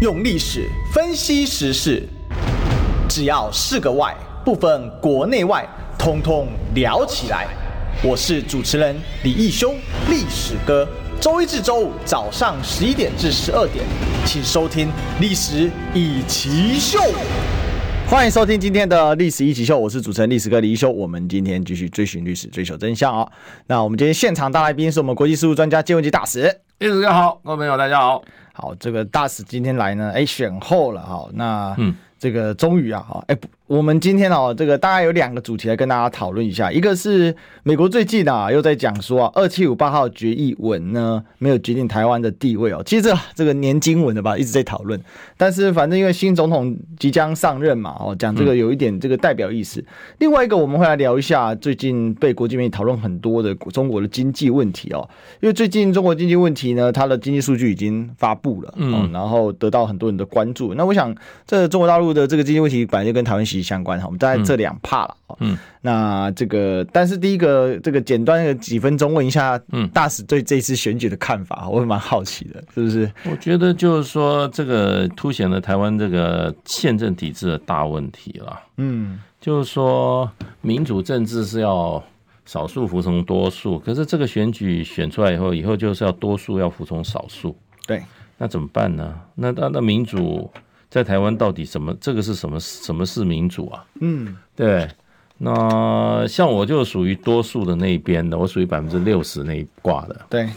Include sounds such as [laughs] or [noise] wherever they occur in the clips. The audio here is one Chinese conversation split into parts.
用历史分析时事，只要是个“外”，不分国内外，通通聊起来。我是主持人李义修，历史哥。周一至周五早上十一点至十二点，请收听《历史一奇秀》。欢迎收听今天的《历史一起秀》，我是主持人历史哥李义修。我们今天继续追寻历史，追求真相啊！那我们今天现场大来宾是我们国际事务专家金文吉大使。历史哥好，各位朋友大家好。好，这个大使今天来呢，哎，选后了哈。那嗯，这个终于啊，哈，哎不。我们今天哦，这个大概有两个主题来跟大家讨论一下。一个是美国最近啊又在讲说啊，二七五八号决议文呢没有决定台湾的地位哦。其实这个这个年经文的吧，一直在讨论。但是反正因为新总统即将上任嘛，哦，讲这个有一点这个代表意思。另外一个我们会来聊一下最近被国际媒体讨论很多的中国的经济问题哦。因为最近中国经济问题呢，它的经济数据已经发布了，嗯，然后得到很多人的关注。那我想这中国大陆的这个经济问题本来就跟台湾息息相关哈，我们在这两趴了。嗯，那这个，但是第一个这个简单的几分钟问一下，嗯，大使对这次选举的看法，我也蛮好奇的，是不是？我觉得就是说，这个凸显了台湾这个宪政体制的大问题了。嗯，就是说民主政治是要少数服从多数，可是这个选举选出来以后，以后就是要多数要服从少数。对，那怎么办呢？那那那民主。在台湾到底什么？这个是什么？什么是民主啊？嗯，对。那像我就属于多数的那一边的，我属于百分之六十那一挂的。对。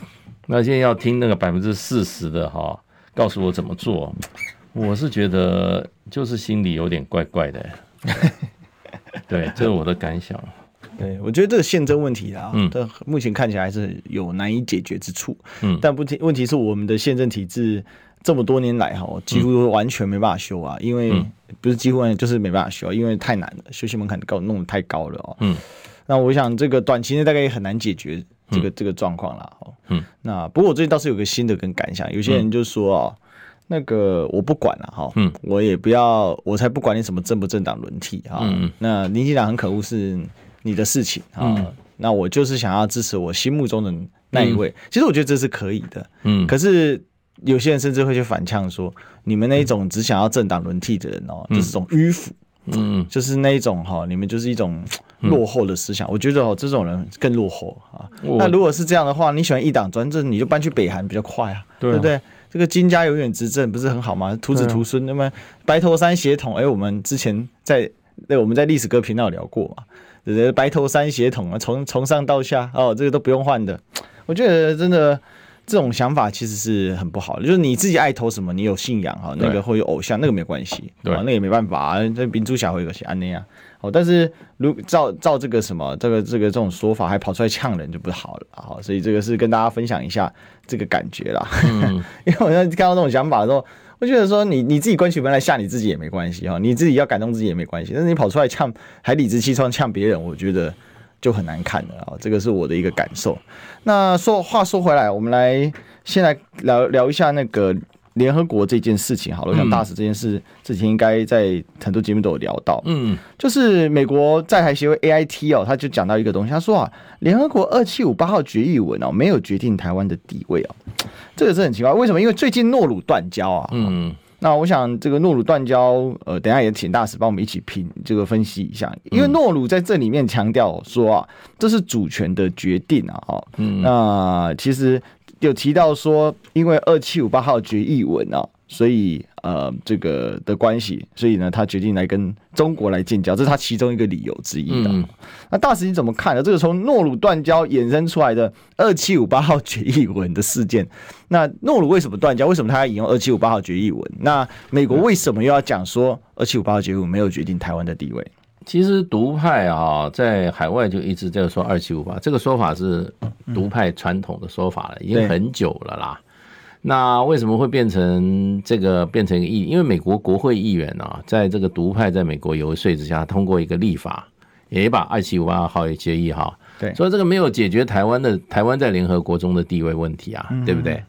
那现在要听那个百分之四十的哈，告诉我怎么做，我是觉得就是心里有点怪怪的。[laughs] 对，这是我的感想。对，我觉得这个宪政问题啊，嗯，目前看起来还是有难以解决之处。嗯，但不题问题是我们的宪政体制。这么多年来哈，几乎完全没办法修啊，因为不是几乎就是没办法修，因为太难了，修息门槛高，弄得太高了哦。嗯，那我想这个短期内大概也很难解决这个这个状况了哦。嗯，那不过我最近倒是有个新的跟感想，有些人就说哦，那个我不管了哈，嗯，我也不要，我才不管你什么政不政党轮替哈。嗯，那民进党很可恶是你的事情啊，那我就是想要支持我心目中的那一位。其实我觉得这是可以的，嗯，可是。有些人甚至会去反呛说：“你们那一种只想要政党轮替的人哦，就是种迂腐，嗯，就是那一种哈，你们就是一种落后的思想。我觉得哦，这种人更落后啊。那如果是这样的话，你喜欢一党专政，你就搬去北韩比较快啊，对不对？这个金家永远执政不是很好吗？徒子徒孙，那么白头山协统，哎，我们之前在那我们在历史哥频道聊过嘛，对不对？白头山协统啊，从从上到下哦，这个都不用换的。我觉得真的。”这种想法其实是很不好的，就是你自己爱投什么，你有信仰哈，那个会有偶像，那个没关系，对吧？那个也没办法，这民主小会有些安那样。哦，但是如照照这个什么这个这个这种说法，还跑出来呛人就不好了啊。所以这个是跟大家分享一下这个感觉啦。嗯，[laughs] 因为我在看到这种想法的时候，我觉得说你你自己关起门来吓你自己也没关系哈，你自己要感动自己也没关系，但是你跑出来呛，还理直气壮呛别人，我觉得。就很难看了啊，这个是我的一个感受。那说话说回来，我们来先来聊聊一下那个联合国这件事情好了。我想大使这件事之前应该在很多节目都有聊到，嗯，就是美国在台协会 AIT 哦，他就讲到一个东西，他说啊，联合国二七五八号决议文哦，没有决定台湾的地位哦，这个是很奇怪，为什么？因为最近诺鲁断交啊，嗯。那我想这个诺鲁断交，呃，等下也请大使帮我们一起评这个分析一下，因为诺鲁在这里面强调说啊，这是主权的决定啊，哈，嗯，那其实有提到说，因为二七五八号决议文啊。所以，呃，这个的关系，所以呢，他决定来跟中国来建交，这是他其中一个理由之一的。嗯、那大使你怎么看呢？这个从诺鲁断交衍生出来的二七五八号决议文的事件，那诺鲁为什么断交？为什么他要引用二七五八号决议文？那美国为什么又要讲说二七五八号决议文没有决定台湾的地位？其实独派啊，在海外就一直在说二七五八，这个说法是独派传统的说法了，嗯、已经很久了啦。那为什么会变成这个变成一个议？因为美国国会议员啊，在这个独派在美国游说之下，通过一个立法，也把二七五八号也决议哈。对，所以这个没有解决台湾的台湾在联合国中的地位问题啊，对不对？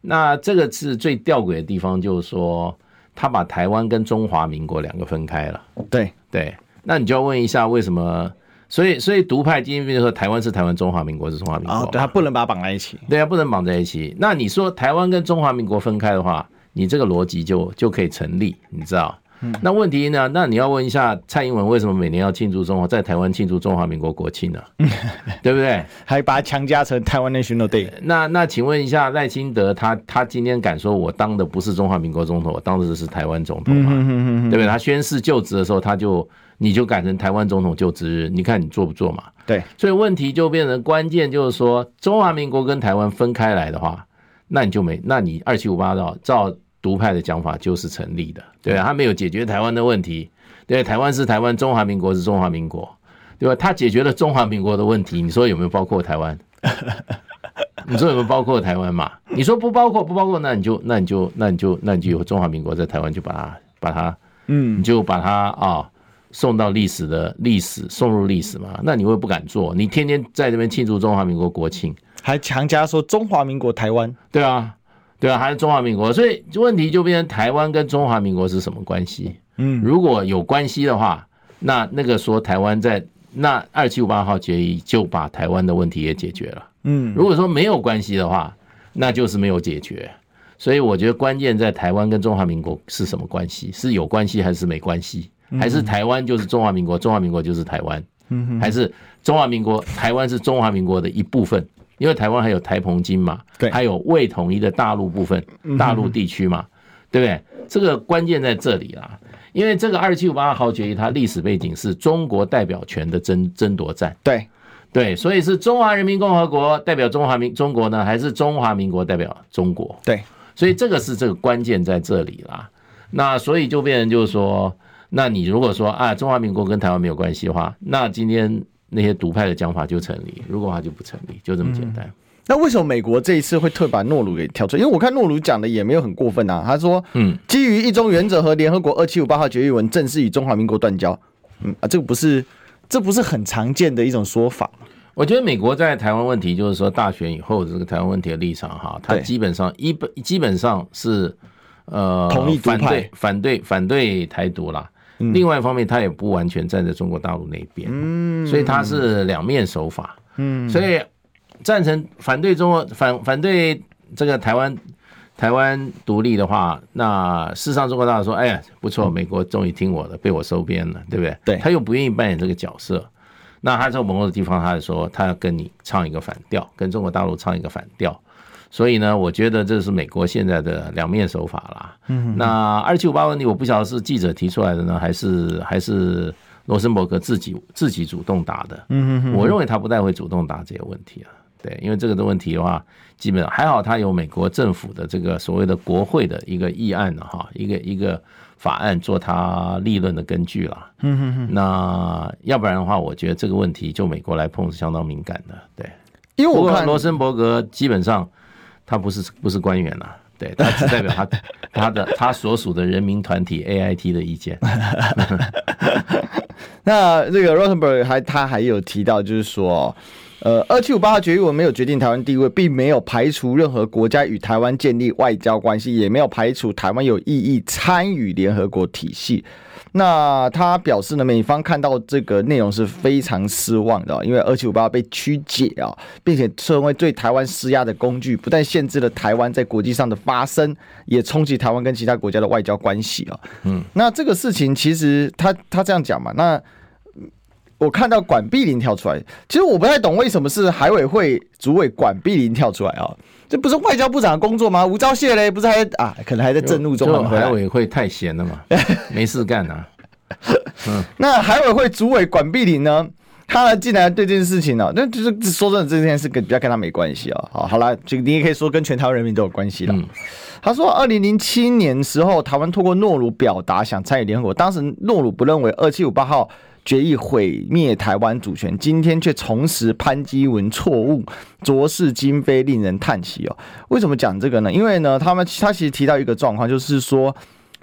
那这个是最吊诡的地方，就是说他把台湾跟中华民国两个分开了。对对，那你就要问一下为什么？所以，所以独派今天比如说台湾是台湾，中华民国是中华民国，对，他不能把它绑在一起。对啊，不能绑在一起。那你说台湾跟中华民国分开的话，你这个逻辑就就可以成立，你知道？嗯那问题呢？那你要问一下蔡英文，为什么每年要庆祝中华，在台湾庆祝中华民国国庆呢？[laughs] 对不对？还把它强加成台湾 National Day。那那请问一下赖清德，他他今天敢说我当的不是中华民国总统，我当的是台湾总统吗？对不对？他宣誓就职的时候，他就你就改成台湾总统就职日，你看你做不做嘛？对。所以问题就变成关键，就是说中华民国跟台湾分开来的话，那你就没，那你二七五八照照。独派的讲法就是成立的，对吧？他没有解决台湾的问题，对，台湾是台湾，中华民国是中华民国，对吧？他解决了中华民国的问题，你说有没有包括台湾？[laughs] 你说有没有包括台湾嘛？你说不包括，不包括，那你就，那你就，那你就，那你就有中华民国在台湾，就把它，把它，嗯，你就把它啊送到历史的历史，送入历史嘛？那你会不敢做？你天天在这边庆祝中华民国国庆，还强加说中华民国台湾，对啊。对啊，还是中华民国，所以问题就变成台湾跟中华民国是什么关系？嗯，如果有关系的话，那那个说台湾在那二七五八号决议就把台湾的问题也解决了。嗯，如果说没有关系的话，那就是没有解决。所以我觉得关键在台湾跟中华民国是什么关系？是有关系还是没关系？还是台湾就是中华民国，中华民国就是台湾？嗯，还是中华民国台湾是中华民国的一部分？因为台湾还有台澎金嘛，对，还有未统一的大陆部分，大陆地区嘛，对不对？这个关键在这里啦。因为这个二七五八号决议，它历史背景是中国代表权的争争夺战，对对，所以是中华人民共和国代表中华民中国呢，还是中华民国代表中国？对，所以这个是这个关键在这里啦。那所以就变成就是说，那你如果说啊，中华民国跟台湾没有关系的话，那今天。那些独派的讲法就成立，如果他就不成立，就这么简单。嗯、那为什么美国这一次会特把诺鲁给挑出来？因为我看诺鲁讲的也没有很过分啊。他说，嗯，基于一中原则和联合国二七五八号决议文，正式与中华民国断交。嗯啊，这个不是，这不是很常见的一种说法。我觉得美国在台湾问题，就是说大选以后这个台湾问题的立场哈，他基本上一本基本上是呃同意反对反对反对台独啦。另外一方面，他也不完全站在中国大陆那边，所以他是两面手法。所以赞成反对中国反反对这个台湾台湾独立的话，那事实上中国大陆说，哎呀不错，美国终于听我的，被我收编了，对不对？对，他又不愿意扮演这个角色，那他在某个地方，他就说他要跟你唱一个反调，跟中国大陆唱一个反调。所以呢，我觉得这是美国现在的两面手法啦。嗯，那二七五八问题，我不晓得是记者提出来的呢，还是还是罗森伯格自己自己主动答的。嗯，我认为他不太会主动答这些问题啊。对，因为这个的问题的话，基本上还好，他有美国政府的这个所谓的国会的一个议案的哈，一个一个法案做他立论的根据了。嗯哼哼。那要不然的话，我觉得这个问题就美国来碰是相当敏感的。对，因为我看罗森伯格基本上。他不是不是官员呐，对，他只代表他 [laughs] 他的他所属的人民团体 AIT 的意见。[laughs] 那这个 Rosenberg 还他还有提到，就是说，呃，二七五八号决议文没有决定台湾地位，并没有排除任何国家与台湾建立外交关系，也没有排除台湾有意义参与联合国体系。那他表示呢，美方看到这个内容是非常失望的，因为二七五八被曲解啊，并且成为对台湾施压的工具，不但限制了台湾在国际上的发声，也冲击台湾跟其他国家的外交关系啊。嗯，那这个事情其实他他这样讲嘛，那我看到管碧玲跳出来，其实我不太懂为什么是海委会主委管碧玲跳出来啊。这不是外交部长的工作吗？吴钊燮嘞，不是还啊？可能还在震怒中。海委会太闲了嘛，[laughs] 没事干呐、啊。嗯，那海委会主委管碧玲呢？他呢竟然对这件事情呢、啊，那就是说真的，这件事跟比较跟他没关系啊。好，好了，这个你也可以说跟全台湾人民都有关系了。嗯、他说，二零零七年时候，台湾透过诺鲁表达想参与联合国，当时诺鲁不认为二七五八号。决议毁灭台湾主权，今天却重拾潘基文错误，着实今非，令人叹息哦。为什么讲这个呢？因为呢，他们他其实提到一个状况，就是说。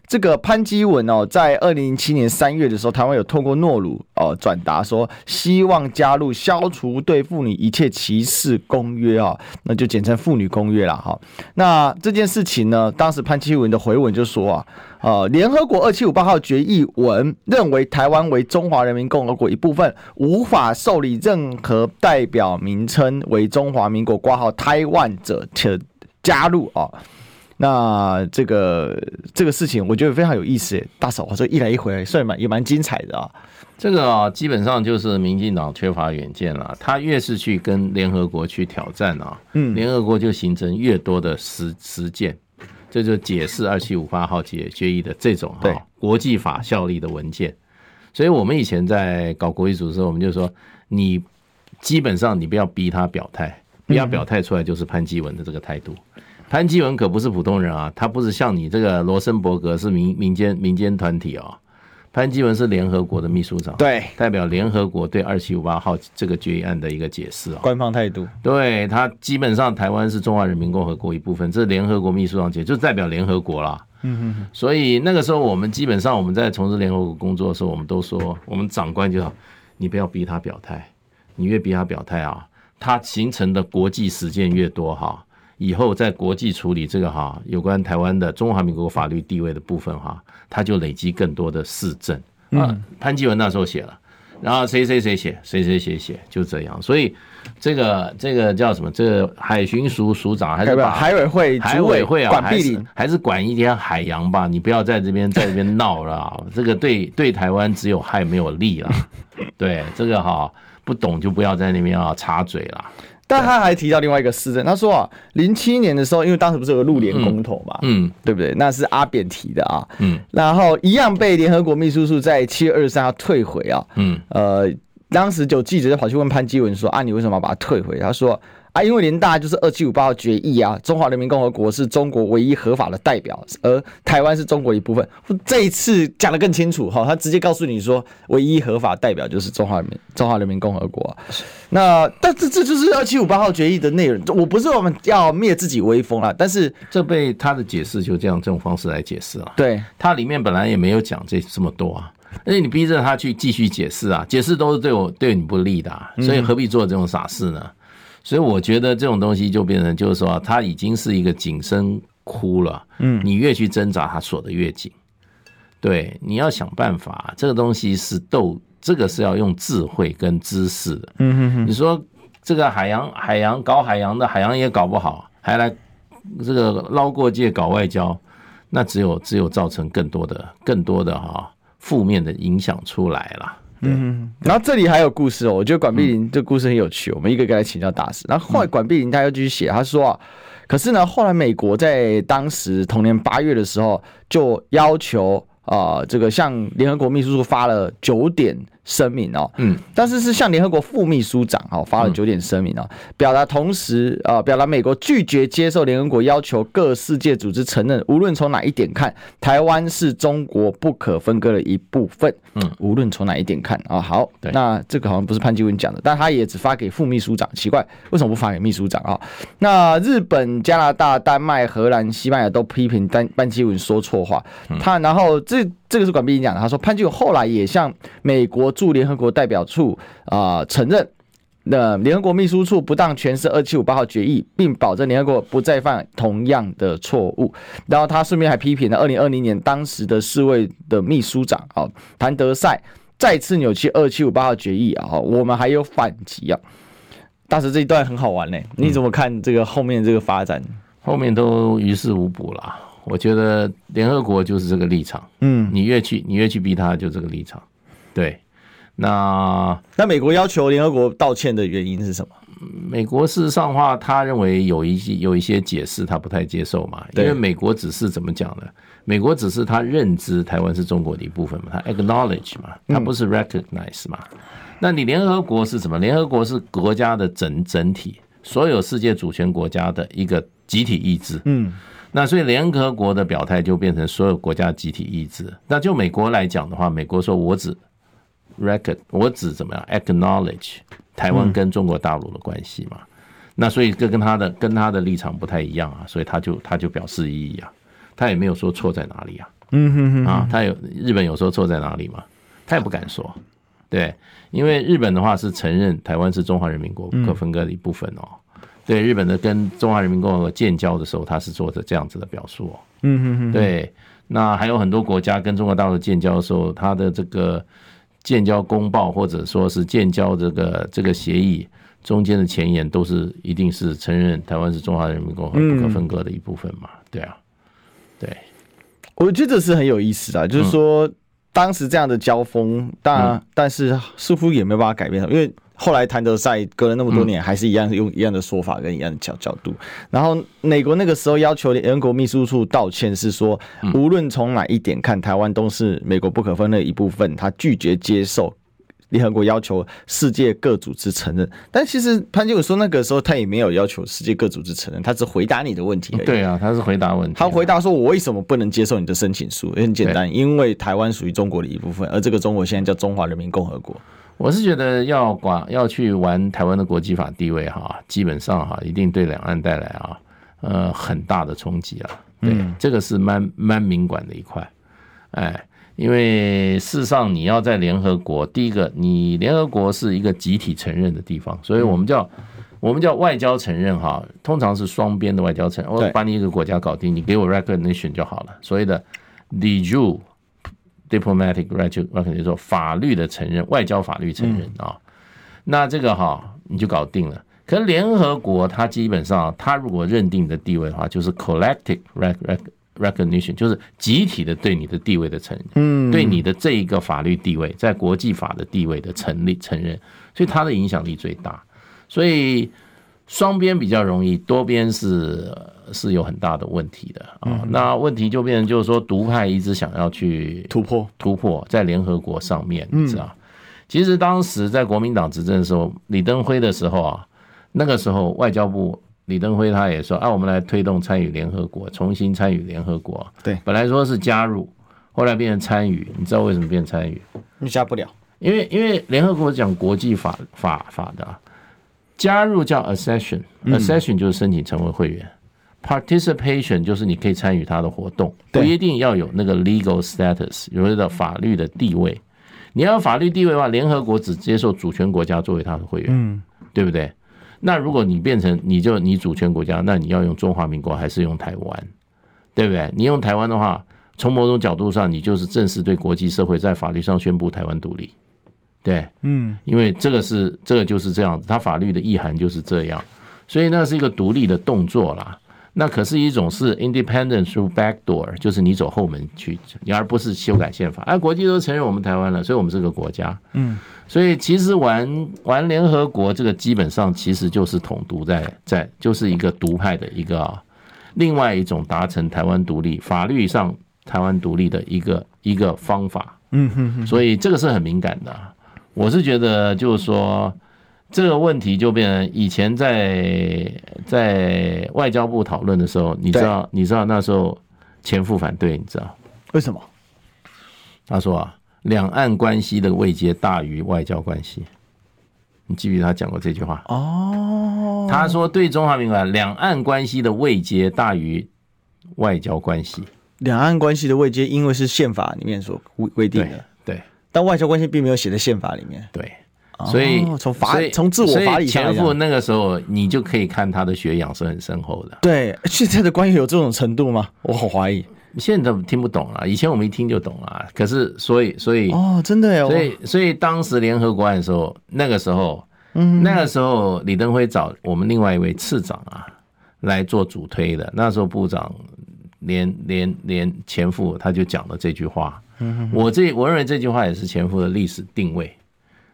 这个潘基文哦，在二零零七年三月的时候，台湾有透过诺鲁哦转达说，希望加入消除对妇女一切歧视公约啊，那就简称妇女公约了哈。那这件事情呢，当时潘基文的回文就说啊，呃，联合国二七五八号决议文认为台湾为中华人民共和国一部分，无法受理任何代表名称为中华民国挂号台湾者且加入啊。那这个这个事情，我觉得非常有意思。大嫂，这一来一回，算蛮也蛮精彩的啊。这个啊，基本上就是民进党缺乏远见了。他越是去跟联合国去挑战啊，嗯，联合国就形成越多的实实践，这就解释二七五八号决决议的这种哈国际法效力的文件。所以我们以前在搞国际组织的时候，我们就说，你基本上你不要逼他表态，不要表态出来就是潘基文的这个态度。潘基文可不是普通人啊，他不是像你这个罗森伯格是民民间民间团体哦，潘基文是联合国的秘书长，对，代表联合国对二七五八号这个决议案的一个解释啊，官方态度。对，他基本上台湾是中华人民共和国一部分，这是联合国秘书长解，就代表联合国啦。嗯哼，所以那个时候我们基本上我们在从事联合国工作的时候，我们都说，我们长官就好，你不要逼他表态，你越逼他表态啊，他形成的国际实践越多哈。以后在国际处理这个哈有关台湾的中华民国法律地位的部分哈，他就累积更多的市政啊。潘基文那时候写了，然后谁谁谁写，谁谁谁写，就这样。所以这个这个叫什么？这个海巡署署长还是把海委会海委会啊，管还是还是管一点海洋吧？你不要在这边在这边闹了，这个对对台湾只有害没有利了。[laughs] 对这个哈不懂就不要在那边啊插嘴了。但他还提到另外一个事证，他说啊，零七年的时候，因为当时不是有个陆联公投嘛，嗯，对不对？那是阿扁提的啊，嗯，然后一样被联合国秘书处在七月二十三号退回啊，嗯，呃，当时就记者就跑去问潘基文说啊，你为什么要把它退回？他说。啊，因为联大就是二七五八号决议啊，中华人民共和国是中国唯一合法的代表，而台湾是中国一部分。这一次讲得更清楚哈，他直接告诉你说，唯一合法代表就是中华人民中华人民共和国啊。那但这这就是二七五八号决议的内容。我不是我们要灭自己威风啊，但是这被他的解释就这样这种方式来解释啊。对，他里面本来也没有讲这这么多啊，而且你逼着他去继续解释啊，解释都是对我对你不利的啊，所以何必做这种傻事呢？所以我觉得这种东西就变成，就是说，它已经是一个紧身箍了。嗯，你越去挣扎，它锁得越紧。对，你要想办法。这个东西是斗，这个是要用智慧跟知识的。嗯哼哼。你说这个海洋，海洋搞海洋的海洋也搞不好，还来这个捞过界搞外交，那只有只有造成更多的更多的哈负面的影响出来了。嗯，然后这里还有故事哦，我觉得管碧玲这故事很有趣，我们一个一个来请教大师。然后后来管碧玲他又继续写，他说啊，可是呢，后来美国在当时同年八月的时候就要求啊，这个向联合国秘书处发了九点。声明哦，嗯，但是是向联合国副秘书长哦发了九点声明哦，表达同时啊，表达美国拒绝接受联合国要求各世界组织承认，无论从哪一点看，台湾是中国不可分割的一部分。嗯，无论从哪一点看啊，好，那这个好像不是潘基文讲的，但他也只发给副秘书长，奇怪，为什么不发给秘书长啊？那日本、加拿大、丹麦、荷兰、西班牙都批评丹潘基文说错话，他然后这。这个是管碧玲讲的，他说潘基文后来也向美国驻联合国代表处啊、承认，那联合国秘书处不当诠释二七五八号决议，并保证联合国不再犯同样的错误。然后他顺便还批评了二零二零年当时的世卫的秘书长啊谭德赛再次扭曲二七五八号决议啊，我们还有反击啊。当时这一段很好玩呢，你怎么看这个后面这个发展？后面都于事无补了。我觉得联合国就是这个立场，嗯，你越去你越去逼他，就这个立场，对。那那美国要求联合国道歉的原因是什么？美国事实上的话，他认为有一些有一些解释他不太接受嘛，因为美国只是怎么讲呢？美国只是他认知台湾是中国的一部分嘛，他 acknowledge 嘛，他不是 recognize 嘛。那你联合国是什么？联合国是国家的整整体，所有世界主权国家的一个集体意志，嗯。那所以联合国的表态就变成所有国家集体意志。那就美国来讲的话，美国说我只 record，我只怎么样 acknowledge 台湾跟中国大陆的关系嘛。那所以这跟他的跟他的立场不太一样啊，所以他就他就表示异议啊，他也没有说错在哪里啊。嗯哼哼啊，他有日本有说错在哪里吗？他也不敢说。对，因为日本的话是承认台湾是中华人民共和国分割的一部分哦。对日本的跟中华人民共和国建交的时候，他是做的这样子的表述哦。嗯哼哼。对，那还有很多国家跟中国大陆建交的时候，他的这个建交公报或者说是建交这个这个协议中间的前言，都是一定是承认台湾是中华人民共和国不可分割的一部分嘛？对啊。对，我觉得这是很有意思的，就是说当时这样的交锋，但但是似乎也没有办法改变，因为。后来谭德赛隔了那么多年，还是一样用一样的说法跟一样的角角度。然后美国那个时候要求联合国秘书处道歉，是说无论从哪一点看，台湾都是美国不可分的一部分。他拒绝接受联合国要求世界各组织承认。但其实潘基文说那个时候他也没有要求世界各组织承认，他只回答你的问题而已。对啊，他是回答问题。他回答说：“我为什么不能接受你的申请书？也很简单，因为台湾属于中国的一部分，而这个中国现在叫中华人民共和国。”我是觉得要管要去玩台湾的国际法地位哈，基本上哈一定对两岸带来啊呃很大的冲击啊。对，这个是蛮蛮敏感的一块，哎，因为事实上你要在联合国，第一个你联合国是一个集体承认的地方，所以我们叫我们叫外交承认哈，通常是双边的外交承认。我把你一个国家搞定，你给我 recognition 就好了，所谓的 jure diplomatic recognition 说法律的承认，外交法律承认啊，那这个哈你就搞定了。可是联合国它基本上，它如果认定的地位的话，就是 collective recognition，就是集体的对你的地位的承认，嗯，对你的这一个法律地位在国际法的地位的成立承认，所以它的影响力最大，所以。双边比较容易，多边是是有很大的问题的啊。那问题就变成就是说，独派一直想要去突破突破在联合国上面，你知道？其实当时在国民党执政的时候，李登辉的时候啊，那个时候外交部李登辉他也说啊，我们来推动参与联合国，重新参与联合国。对，本来说是加入，后来变成参与。你知道为什么变参与？你加不了，因为因为联合国讲国际法法法的。加入叫 accession，accession 就是申请成为会员，participation 就是你可以参与他的活动，不一定要有那个 legal status，有那个法律的地位。你要有法律地位的话，联合国只接受主权国家作为他的会员，对不对？那如果你变成你就你主权国家，那你要用中华民国还是用台湾，对不对？你用台湾的话，从某种角度上，你就是正式对国际社会在法律上宣布台湾独立。对，嗯，因为这个是这个就是这样子，它法律的意涵就是这样，所以那是一个独立的动作啦。那可是一种是 independent through back door，就是你走后门去，而不是修改宪法。哎，国际都承认我们台湾了，所以我们是个国家。嗯，所以其实玩玩联合国这个基本上其实就是统独在在，就是一个独派的一个另外一种达成台湾独立法律上台湾独立的一个一个方法。嗯哼哼，所以这个是很敏感的。我是觉得，就是说，这个问题就变成以前在在外交部讨论的时候，你知道，你知道那时候前副反对，你知道为什么？他说啊，两岸关系的位阶大于外交关系。你记不记得他讲过这句话？哦，他说对中华民国两岸关系的位阶大于外交关系。两岸关系的位阶，因为是宪法里面所规定的。但外交关系并没有写在宪法里面，对，所以从法从自我法理前夫那个时候，你就可以看他的学养是很深厚的。对，现在的官员有这种程度吗？我好怀疑，现在都听不懂了。以前我们一听就懂了，可是所以所以哦，真的呀，所以所以当时联合国案的时候，那个时候，嗯，那个时候李登辉找我们另外一位次长啊来做主推的，那时候部长连连连前夫他就讲了这句话。我这我认为这句话也是前夫的历史定位。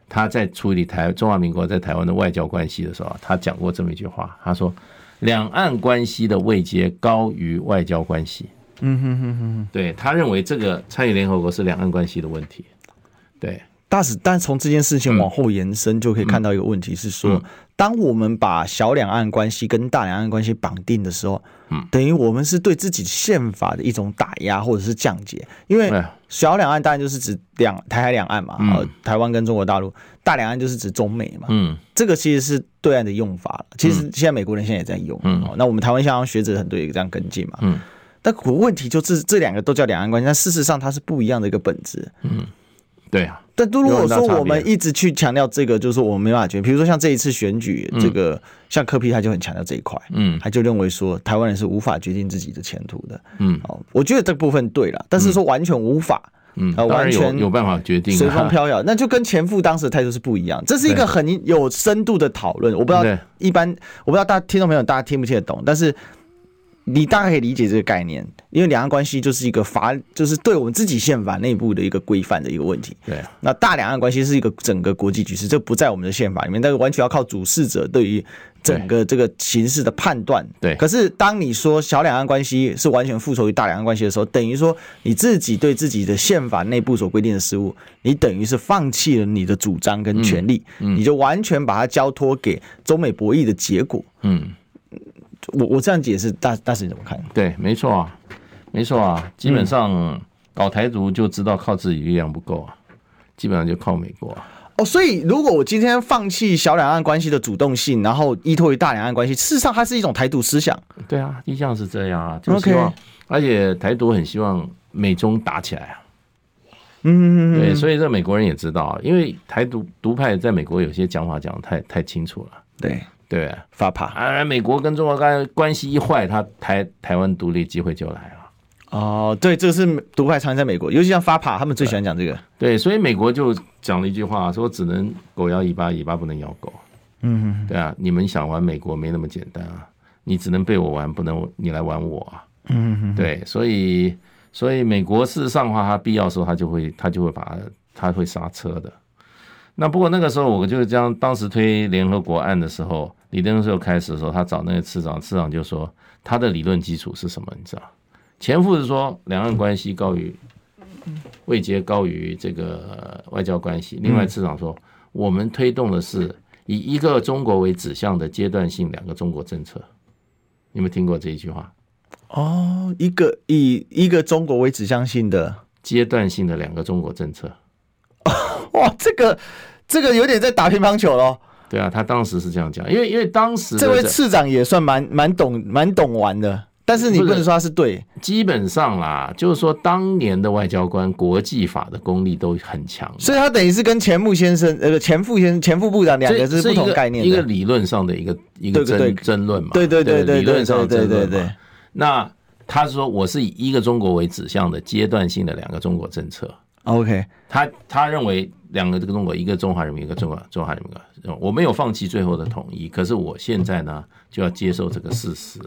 他在处理台中华民国在台湾的外交关系的时候，他讲过这么一句话，他说：“两岸关系的位阶高于外交关系。”嗯哼哼哼，对，他认为这个参与联合国是两岸关系的问题。对。大使，但从这件事情往后延伸，就可以看到一个问题是说，当我们把小两岸关系跟大两岸关系绑定的时候，嗯，等于我们是对自己宪法的一种打压或者是降解。因为小两岸当然就是指两台海两岸嘛，呃，台湾跟中国大陆；大两岸就是指中美嘛，嗯，这个其实是对岸的用法。其实现在美国人现在也在用，嗯，那我们台湾相关学者很多也这样跟进嘛，嗯，但问题就是这两个都叫两岸关系，但事实上它是不一样的一个本质，嗯。对啊，但如果说我们一直去强调这个，就是说我们没办法决定。比如说像这一次选举，这个像柯皮他就很强调这一块，嗯，他就认为说台湾人是无法决定自己的前途的，嗯，哦，我觉得这部分对了，但是说完全无法，嗯，完全有办法决定，随风飘摇，[laughs] 那就跟前夫当时的态度是不一样。这是一个很有深度的讨论，我不知道一般我不知道大家听众朋友大家听不听得懂，但是你大概可以理解这个概念，因为两岸关系就是一个法，就是对我们自己宪法内部的一个规范的一个问题。对，那大两岸关系是一个整个国际局势，这不在我们的宪法里面，但是完全要靠主事者对于整个这个形势的判断。对，可是当你说小两岸关系是完全附属于大两岸关系的时候，等于说你自己对自己的宪法内部所规定的事务，你等于是放弃了你的主张跟权利，嗯嗯、你就完全把它交托给中美博弈的结果。嗯。我我这样解释，大大使你怎么看？对，没错啊，没错啊，基本上搞台独就知道靠自己力量不够啊，基本上就靠美国啊。哦，所以如果我今天放弃小两岸关系的主动性，然后依托于大两岸关系，事实上它是一种台独思想。对啊，一向是这样啊，就希望，Okay. 而且台独很希望美中打起来啊。嗯，对，所以这美国人也知道，因为台独独派在美国有些讲法讲得太太清楚了。对。对，发怕啊！美国跟中国关关系一坏，他台台湾独立机会就来了。哦，对，这个是独派常在美国，尤其像发怕，他们最喜欢讲这个。对，所以美国就讲了一句话，说只能狗咬尾巴，尾巴不能咬狗。嗯，对啊，你们想玩美国没那么简单啊，你只能被我玩，不能你来玩我啊。嗯，对，所以所以美国事实上的话，他必要时候他就会他就会把他会刹车的。那不过那个时候，我就这样当时推联合国案的时候，李登辉开始的时候，他找那个次长，次长就说他的理论基础是什么？你知道，前夫是说两岸关系高于位阶高于这个外交关系，另外次长说我们推动的是以一个中国为指向的阶段性两个中国政策。你有没有听过这一句话？哦，一个以一个中国为指向性的阶段性的两个中国政策。[laughs] 哇，这个这个有点在打乒乓球喽。对啊，他当时是这样讲，因为因为当时这位次长也算蛮蛮懂蛮懂玩的，但是你不能说他是对。基本上啦，就是说当年的外交官国际法的功力都很强，所以他等于是跟钱穆先生呃钱副先前副部长两个是不同概念，一个理论上的一个一个争争论嘛，对对对对，理论上对对对。那他说我是以一个中国为指向的阶段性的两个中国政策。OK，他他认为。两个这个中国，一个中华人民，一个中华中华人民。我没有放弃最后的统一，可是我现在呢就要接受这个事实。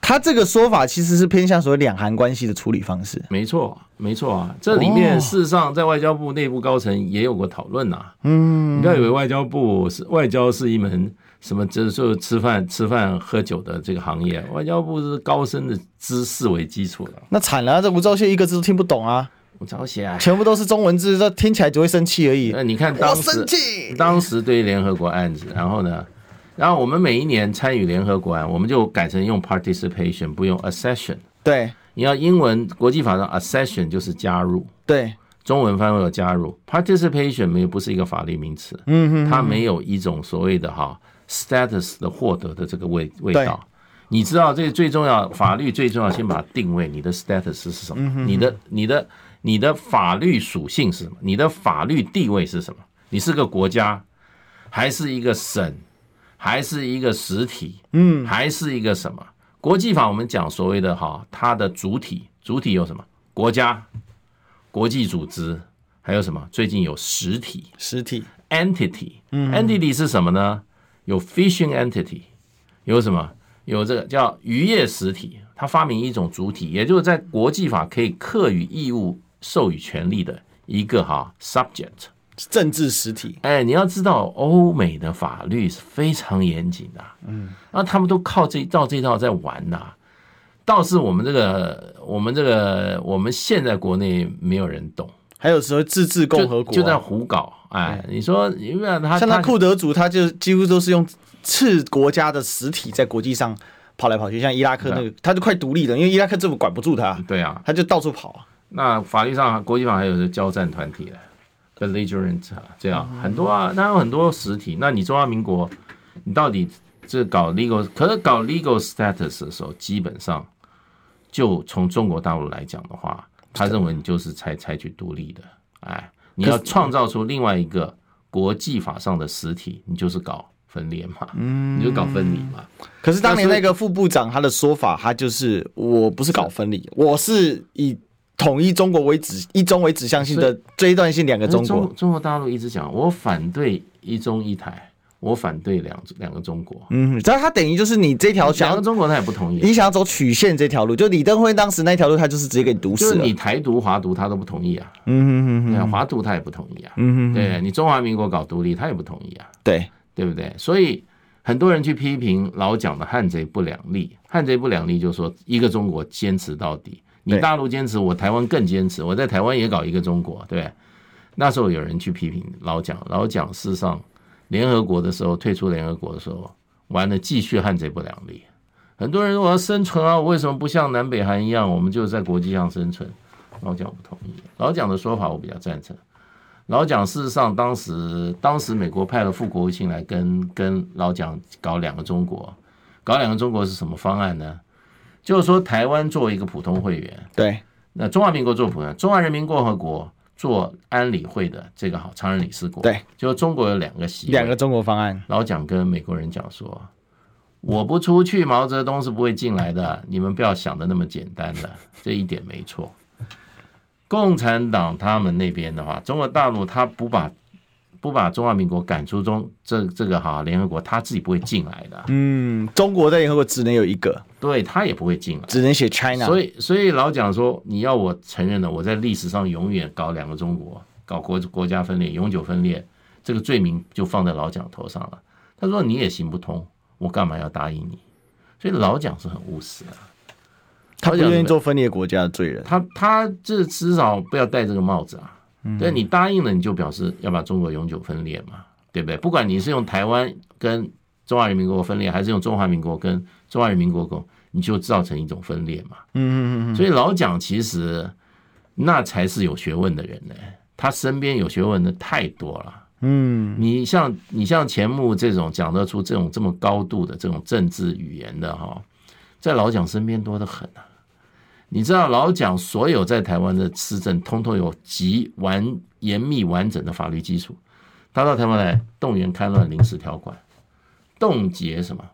他这个说法其实是偏向所谓两韩关系的处理方式。没错，没错啊。这里面事实上在外交部内部高层也有过讨论呐。嗯，你不要以为外交部是外交是一门什么就是说吃饭吃饭喝酒的这个行业，外交部是高深的知识为基础的。那惨了，这吴钊燮一个字都听不懂啊。吴钊燮啊，全部都是中文字，这听起来只会生气而已。那你看当时，当时对于联合国案子，然后呢，然后我们每一年参与联合国案，我们就改成用 participation，不用 accession。对，你要英文国际法上 accession 就是加入，对，中文翻译有加入，participation 没有不是一个法律名词，嗯哼，它没有一种所谓的哈 status 的获得的这个味味道。你知道这最重要，法律最重要，先把它定位，你的 status 是什么？你的你的。你的法律属性是什么？你的法律地位是什么？你是个国家，还是一个省，还是一个实体？嗯，还是一个什么？国际法我们讲所谓的哈，它的主体，主体有什么？国家、国际组织，还有什么？最近有实体，实体 entity，嗯，entity 是什么呢？有 fishing entity，有什么？有这个叫渔业实体，它发明一种主体，也就是在国际法可以课予义务。授予权利的一个哈 subject 政治实体，哎，你要知道欧美的法律是非常严谨的，嗯，那他们都靠这照这套在玩呐，倒是我们这个我们这个我们现在国内没有人懂，还有时候自治共和国。就在胡搞，哎，你说因为他像他库德族，他就几乎都是用次国家的实体在国际上跑来跑去，像伊拉克那个，他就快独立了，因为伊拉克政府管不住他，对啊，他就到处跑。那法律上，国际法还有是交战团体的，belligerent 这样很多啊，那有很多实体。那你中华民国，你到底这搞 legal，可是搞 legal status 的时候，基本上就从中国大陆来讲的话，他认为你就是采采取独立的，哎，你要创造出另外一个国际法上的实体，你就是搞分裂嘛，嗯，你就搞分离嘛。可是当年那个副部长他的说法，他就是我不是搞分离，我是以。统一中国为指一中为指向性的阶段性两个中国，中国大陆一直讲我反对一中一台，我反对两两个中国。嗯，只要他等于就是你这条两个中国，他也不同意。你想要走曲线这条路，就李登辉当时那条路，他就是直接给你堵死了。就是你台独、华独，他都不同意啊。嗯哼哼华独他也不同意啊。嗯哼，对你中华民国搞独立，他也不同意啊。对，对不对？所以很多人去批评老蒋的汉贼不两立，汉贼不两立就是说一个中国坚持到底。你大陆坚持，我台湾更坚持。我在台湾也搞一个中国，对。那时候有人去批评老蒋，老蒋事实上联合国的时候退出联合国的时候，完了继续汉贼不两立。很多人说我要生存啊，我为什么不像南北韩一样，我们就在国际上生存？老蒋不同意。老蒋的说法我比较赞成。老蒋事实上当时当时美国派了副国务卿来跟跟老蒋搞两个中国，搞两个中国是什么方案呢？就是说，台湾作为一个普通会员，对，那中华民国做普通，中华人民共和国做安理会的这个好常任理事国，对，就中国有两个席，两个中国方案。老蒋跟美国人讲说，我不出去，毛泽东是不会进来的，你们不要想的那么简单的，[laughs] 这一点没错。共产党他们那边的话，中国大陆他不把。不把中华民国赶出中这这个哈联合国，他自己不会进来的。嗯，中国在联合国只能有一个，对他也不会进来，只能写 China。所以所以老蒋说，你要我承认了，我在历史上永远搞两个中国，搞国国家分裂，永久分裂，这个罪名就放在老蒋头上了。他说你也行不通，我干嘛要答应你？所以老蒋是很务实的，他不愿意做分裂国家的罪人，他他这至少不要戴这个帽子啊。对，你答应了，你就表示要把中国永久分裂嘛，对不对？不管你是用台湾跟中华人民共和国分裂，还是用中华民国跟中华人民共和国，你就造成一种分裂嘛。嗯嗯嗯。所以老蒋其实那才是有学问的人呢，他身边有学问的太多了。嗯，你像你像钱穆这种讲得出这种这么高度的这种政治语言的哈，在老蒋身边多得很啊。你知道老蒋所有在台湾的施政，通通有极完严密完整的法律基础。他到台湾来动员戡乱临时条款，冻结什么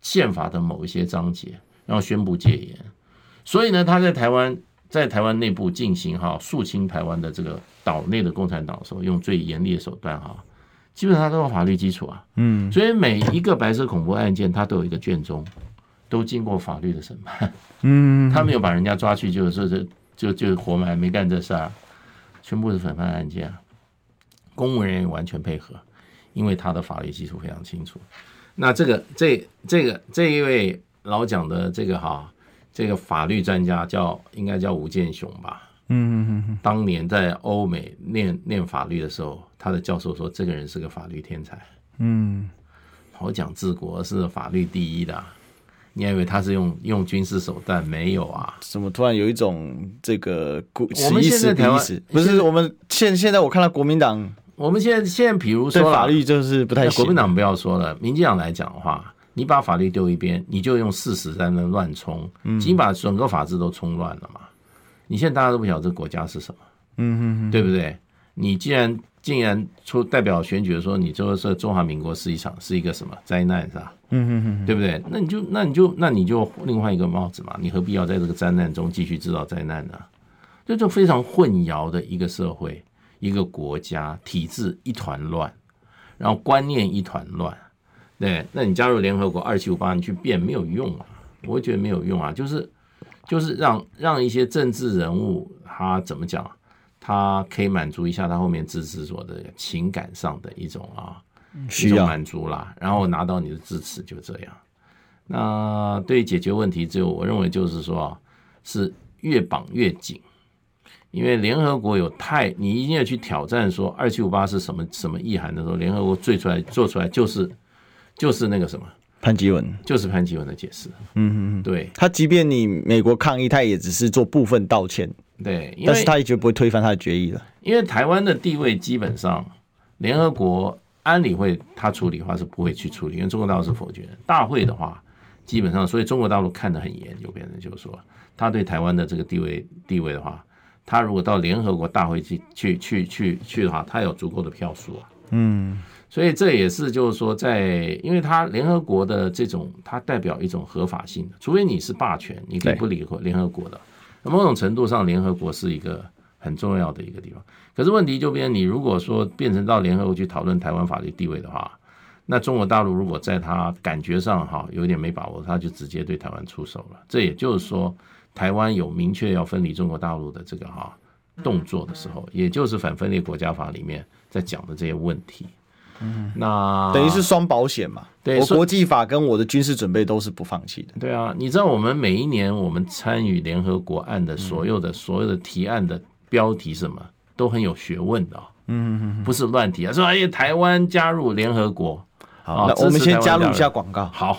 宪法的某一些章节，然后宣布戒严。所以呢，他在台湾在台湾内部进行哈肃清台湾的这个岛内的共产党的时候，用最严厉的手段哈，基本上都有法律基础啊。嗯，所以每一个白色恐怖案件，它都有一个卷宗。都经过法律的审判，嗯，[laughs] 他没有把人家抓去，就是说这就就活埋，没干这事儿，全部是审判案件啊，公务人员完全配合，因为他的法律基础非常清楚。那这个这这个这一位老蒋的这个哈，这个法律专家叫应该叫吴健雄吧？嗯嗯嗯，当年在欧美念念法律的时候，他的教授说这个人是个法律天才。嗯，老蒋治国是法律第一的。你还以为他是用用军事手段？没有啊！怎么突然有一种这个古？我们现在台湾不是我们现现在我看到国民党，我们现在现在比如说法律就是不太行。国民党不要说了，民进党来讲的话，你把法律丢一边，你就用事实在那乱冲，你把整个法治都冲乱了嘛。你现在大家都不晓得这个国家是什么，嗯哼哼，对不对？你既然竟然出代表选举说你就是中华民国是一场是一个什么灾难是吧？嗯哼哼，对不对？那你就那你就那你就另外一个帽子嘛，你何必要在这个灾难中继续制造灾难呢？这就非常混淆的一个社会，一个国家体制一团乱，然后观念一团乱。对，那你加入联合国二七五八，你去变没有用啊，我会觉得没有用啊，就是就是让让一些政治人物他怎么讲？他可以满足一下他后面支持者的情感上的一种啊，需要满足啦，然后拿到你的支持，就这样。那对于解决问题，只有我认为就是说，是越绑越紧，因为联合国有太你一定要去挑战说二七五八是什么什么意涵的时候，联合国最出来做出来就是就是那个什么潘基文，就是潘基文的解释。嗯嗯，对，他即便你美国抗议，他也只是做部分道歉。对，但是他也绝不会推翻他的决议的，因为台湾的地位基本上，联合国安理会他处理的话是不会去处理，因为中国大陆是否决。大会的话，基本上，所以中国大陆看得很严，就变成就是说，他对台湾的这个地位地位的话，他如果到联合国大会去去去去去的话，他有足够的票数啊。嗯，所以这也是就是说，在因为他联合国的这种，它代表一种合法性的，除非你是霸权，你可以不理会联合国的。某种程度上，联合国是一个很重要的一个地方。可是问题就变，你如果说变成到联合国去讨论台湾法律地位的话，那中国大陆如果在他感觉上哈有点没把握，他就直接对台湾出手了。这也就是说，台湾有明确要分离中国大陆的这个哈动作的时候，也就是反分裂国家法里面在讲的这些问题。嗯，那等于是双保险嘛。对，我国际法跟我的军事准备都是不放弃的。对啊，你知道我们每一年我们参与联合国案的所有的所有的提案的标题什么都很有学问的。嗯嗯嗯，不是乱提啊，说哎，台湾加入联合国。好，那我们先加入一下广告。好。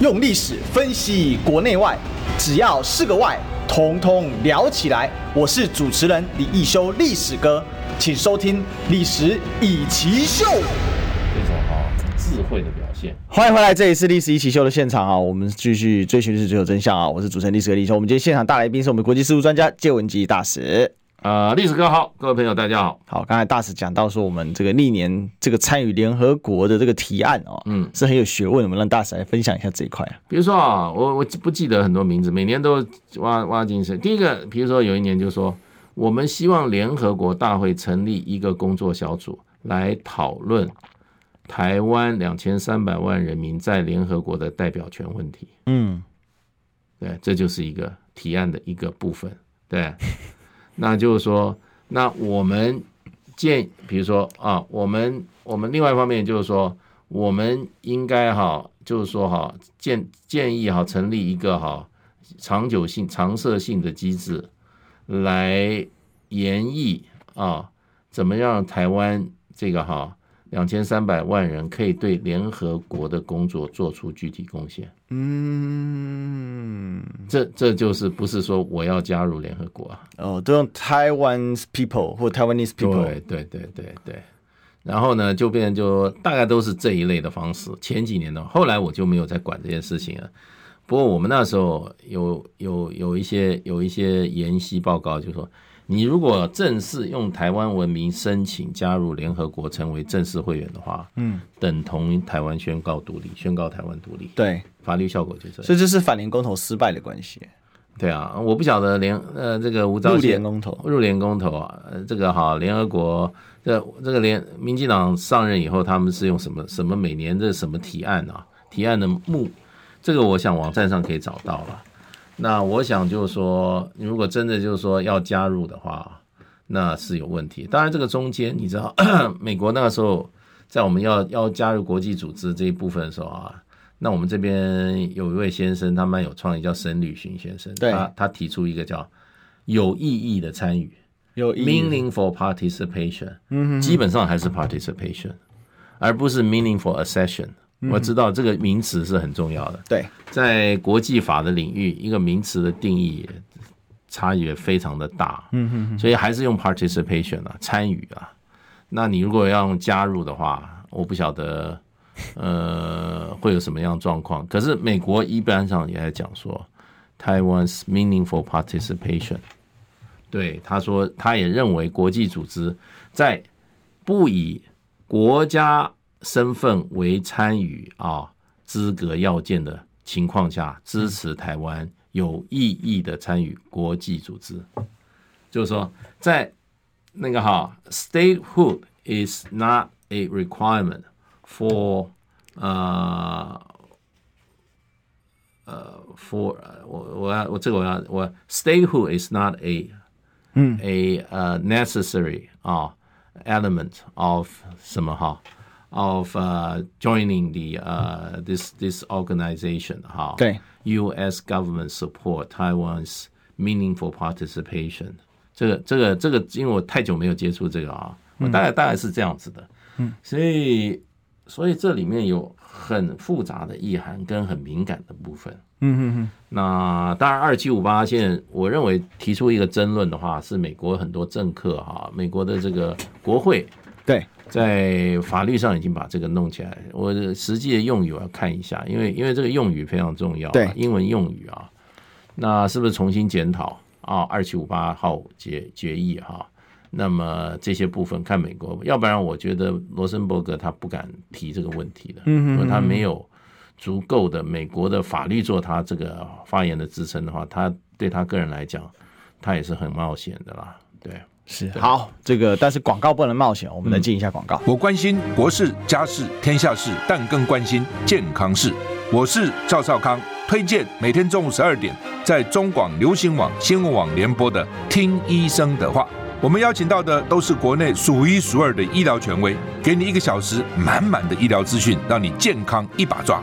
用历史分析国内外，只要是个“外”，统统聊起来。我是主持人李易修，历史哥，请收听《历史以奇秀》。这种啊，智慧的表现。欢迎回来，这里是《历史一起秀》的现场啊，我们继续追寻历史，追求真相啊！我是主持人历史哥李易修。我们今天现场大来宾是我们国际事务专家谢文吉大使。啊，历史哥好，各位朋友大家好。好，刚才大使讲到说，我们这个历年这个参与联合国的这个提案哦，嗯，是很有学问的。我们让大使来分享一下这一块啊。比如说啊，我我不记得很多名字，每年都挖挖精神。第一个，比如说有一年就说，我们希望联合国大会成立一个工作小组来讨论台湾两千三百万人民在联合国的代表权问题。嗯，对，这就是一个提案的一个部分，对。那就是说，那我们建，比如说啊，我们我们另外一方面就是说，我们应该哈，就是说哈，建建议哈，成立一个哈长久性、长设性的机制，来研议啊，怎么样台湾这个哈。两千三百万人可以对联合国的工作做出具体贡献。嗯，这这就是不是说我要加入联合国啊？哦，都用 Taiwanese people 或 Taiwanese people。对对对对对。然后呢，就变成就大概都是这一类的方式。前几年呢，后来我就没有再管这件事情了。不过我们那时候有有有一些有一些研析报告，就说。你如果正式用台湾文明申请加入联合国，成为正式会员的话，嗯，等同台湾宣告独立，宣告台湾独立，对，法律效果就这样。所以这是反联公投失败的关系。对啊，我不晓得联呃这个吴钊燮入联公投，入联公投啊，呃这个哈联合国这这个联民进党上任以后，他们是用什么什么每年的什么提案啊？提案的目，这个我想网站上可以找到了。那我想就是说，如果真的就是说要加入的话，那是有问题。当然，这个中间你知道，[coughs] 美国那个时候在我们要要加入国际组织这一部分的时候啊，那我们这边有一位先生，他蛮有创意，叫沈履行先生，他他提出一个叫有意义的参与，有 meaningful participation，嗯，基本上还是 participation，而不是 meaningful accession。我知道这个名词是很重要的。对，在国际法的领域，一个名词的定义差异也非常的大。嗯哼，所以还是用 participation 啊，参与啊。那你如果要用加入的话，我不晓得，呃，会有什么样状况。可是美国一般上也在讲说，Taiwan's meaningful participation。对，他说他也认为国际组织在不以国家。身份为参与啊资格要件的情况下，支持台湾有意义的参与国际组织，就是说，在那个哈，statehood is not a requirement for 呃呃 for 我我要我这个我要我 statehood is not a 嗯 a 呃 necessary 啊 element of 什么哈。of、uh, joining the 呃、uh, this this organization 哈，对，U.S. government support Taiwan's meaningful participation。这个这个这个，因为我太久没有接触这个啊，我大概大概是这样子的，嗯，所以所以这里面有很复杂的意涵跟很敏感的部分，嗯嗯嗯。那当然，二七五八现在我认为提出一个争论的话，是美国很多政客哈，美国的这个国会。对，在法律上已经把这个弄起来。我实际的用语我要看一下，因为因为这个用语非常重要，对，英文用语啊，那是不是重新检讨啊？二七五八号决决议哈，那么这些部分看美国，要不然我觉得罗森伯格他不敢提这个问题的，嗯，因为他没有足够的美国的法律做他这个发言的支撑的话，他对他个人来讲，他也是很冒险的啦，对。是好，这个但是广告不能冒险，我们来进一下广告。嗯。我关心国事、家事、天下事，但更关心健康事。我是赵少康，推荐每天中午十二点在中广流行网、新闻网联播的《听医生的话》。我们邀请到的都是国内数一数二的医疗权威，给你一个小时满满的医疗资讯，让你健康一把抓。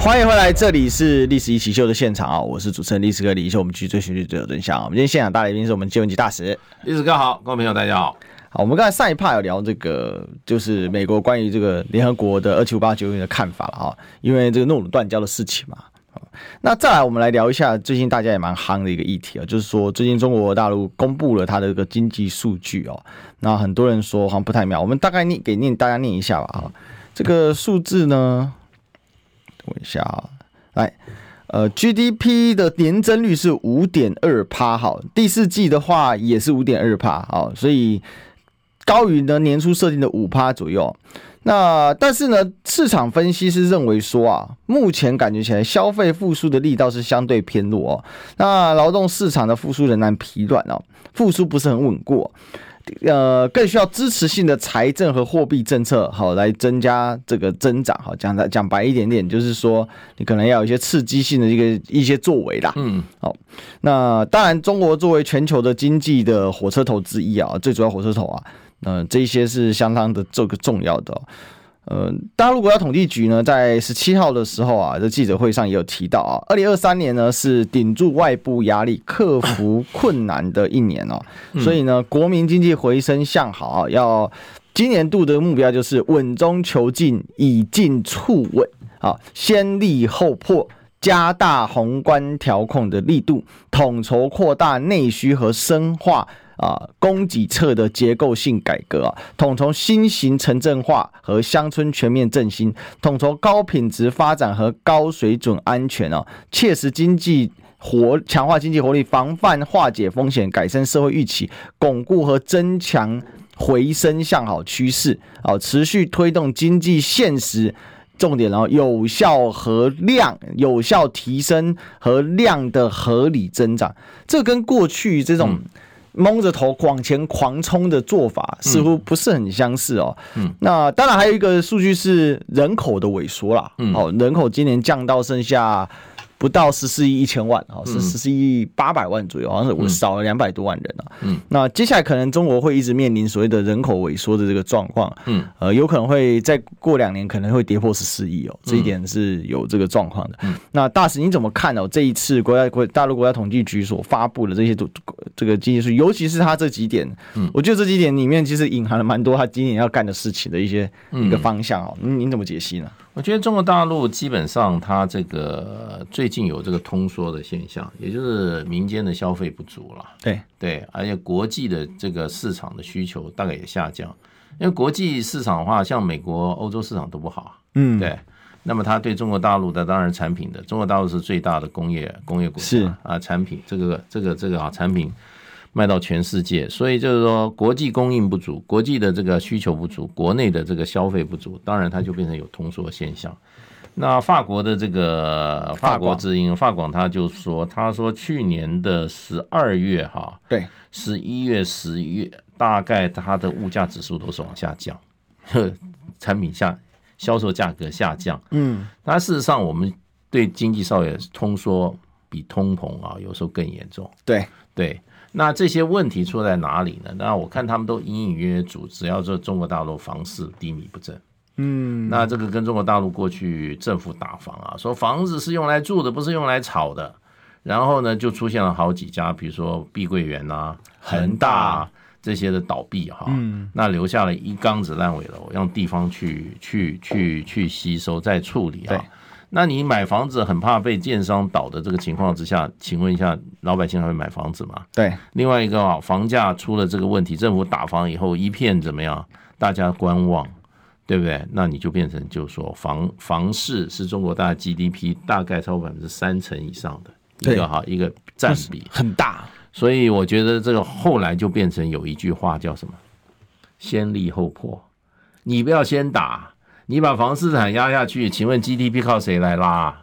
欢迎回来，这里是历史一起秀的现场啊！我是主持人历史哥李易修，我们继续追寻最有真相。我们今天现场大来宾是我们新闻局大使，历史哥好，各位朋友大家好。好，我们刚才上一趴有聊这个，就是美国关于这个联合国的二七五八决议的看法了哈，因为这个诺鲁断交的事情嘛。那再来，我们来聊一下最近大家也蛮夯的一个议题啊，就是说最近中国大陆公布了它的这个经济数据哦，那很多人说好像不太妙，我们大概念给念大家念一下吧啊，这个数字呢。我一下啊，来，呃，GDP 的年增率是五点二趴，好，第四季的话也是五点二趴，好，所以高于呢年初设定的五趴左右。那但是呢，市场分析师认为说啊，目前感觉起来消费复苏的力道是相对偏弱哦，那劳动市场的复苏仍然疲软哦，复苏不是很稳固。呃，更需要支持性的财政和货币政策，好来增加这个增长。好，讲的讲白一点点，就是说你可能要有一些刺激性的一个一些作为啦。嗯，好，那当然，中国作为全球的经济的火车头之一啊，最主要火车头啊，呃，这些是相当的这个重要的。呃，大陆国家统计局呢，在十七号的时候啊，在记者会上也有提到啊，二零二三年呢是顶住外部压力、克服困难的一年哦，所以呢，国民经济回升向好啊，要今年度的目标就是稳中求进，以进促稳啊，先立后破，加大宏观调控的力度，统筹扩大内需和深化。啊，供给侧的结构性改革啊，统筹新型城镇化和乡村全面振兴，统筹高品质发展和高水准安全啊，切实经济活，强化经济活力，防范化解风险，改善社会预期，巩固和增强回升向好趋势啊，持续推动经济现实重点，然后有效和量有效提升和量的合理增长，这跟过去这种。蒙着头往前狂冲的做法似乎不是很相似哦。嗯，那当然还有一个数据是人口的萎缩啦。嗯，哦，人口今年降到剩下。不到十四亿一千万啊，是十四亿八百万左右，好像是我少了两百多万人啊。嗯，那接下来可能中国会一直面临所谓的人口萎缩的这个状况。嗯，呃，有可能会再过两年可能会跌破十四亿哦，这一点是有这个状况的。嗯，那大使你怎么看呢？这一次国家国大陆国家统计局所发布的这些都这个经济数据，尤其是它这几点，嗯，我觉得这几点里面其实隐含了蛮多他今年要干的事情的一些一个方向哦。您您怎么解析呢？我觉得中国大陆基本上它这个最近有这个通缩的现象，也就是民间的消费不足了。对对，而且国际的这个市场的需求大概也下降，因为国际市场的话，像美国、欧洲市场都不好。嗯，对。那么它对中国大陆的当然产品的，中国大陆是最大的工业工业国家是啊，产品这个这个这个啊产品。卖到全世界，所以就是说，国际供应不足，国际的这个需求不足，国内的这个消费不足，当然它就变成有通缩现象。那法国的这个法国之音，法广他就说，他说去年的十二月哈，对，十一月、十一月，大概它的物价指数都是往下降，呵，[laughs] 产品下销售价格下降。嗯，但事实上，我们对经济上也通缩比通膨啊，有时候更严重。对对。那这些问题出在哪里呢？那我看他们都隐隐约约主，只要说中国大陆房市低迷不振，嗯，那这个跟中国大陆过去政府打房啊，说房子是用来住的，不是用来炒的。然后呢，就出现了好几家，比如说碧桂园啊、恒大这些的倒闭哈。嗯，那留下了一缸子烂尾楼，让地方去去去去吸收再处理啊。那你买房子很怕被建商倒的这个情况之下，请问一下，老百姓还会买房子吗？对。另外一个啊，房价出了这个问题，政府打房以后一片怎么样？大家观望，对不对？那你就变成就是说房房市是中国大 GDP 大概超过百分之三成以上的一个哈一个占比很大，所以我觉得这个后来就变成有一句话叫什么？先立后破，你不要先打。你把房市产压下去，请问 GDP 靠谁来拉？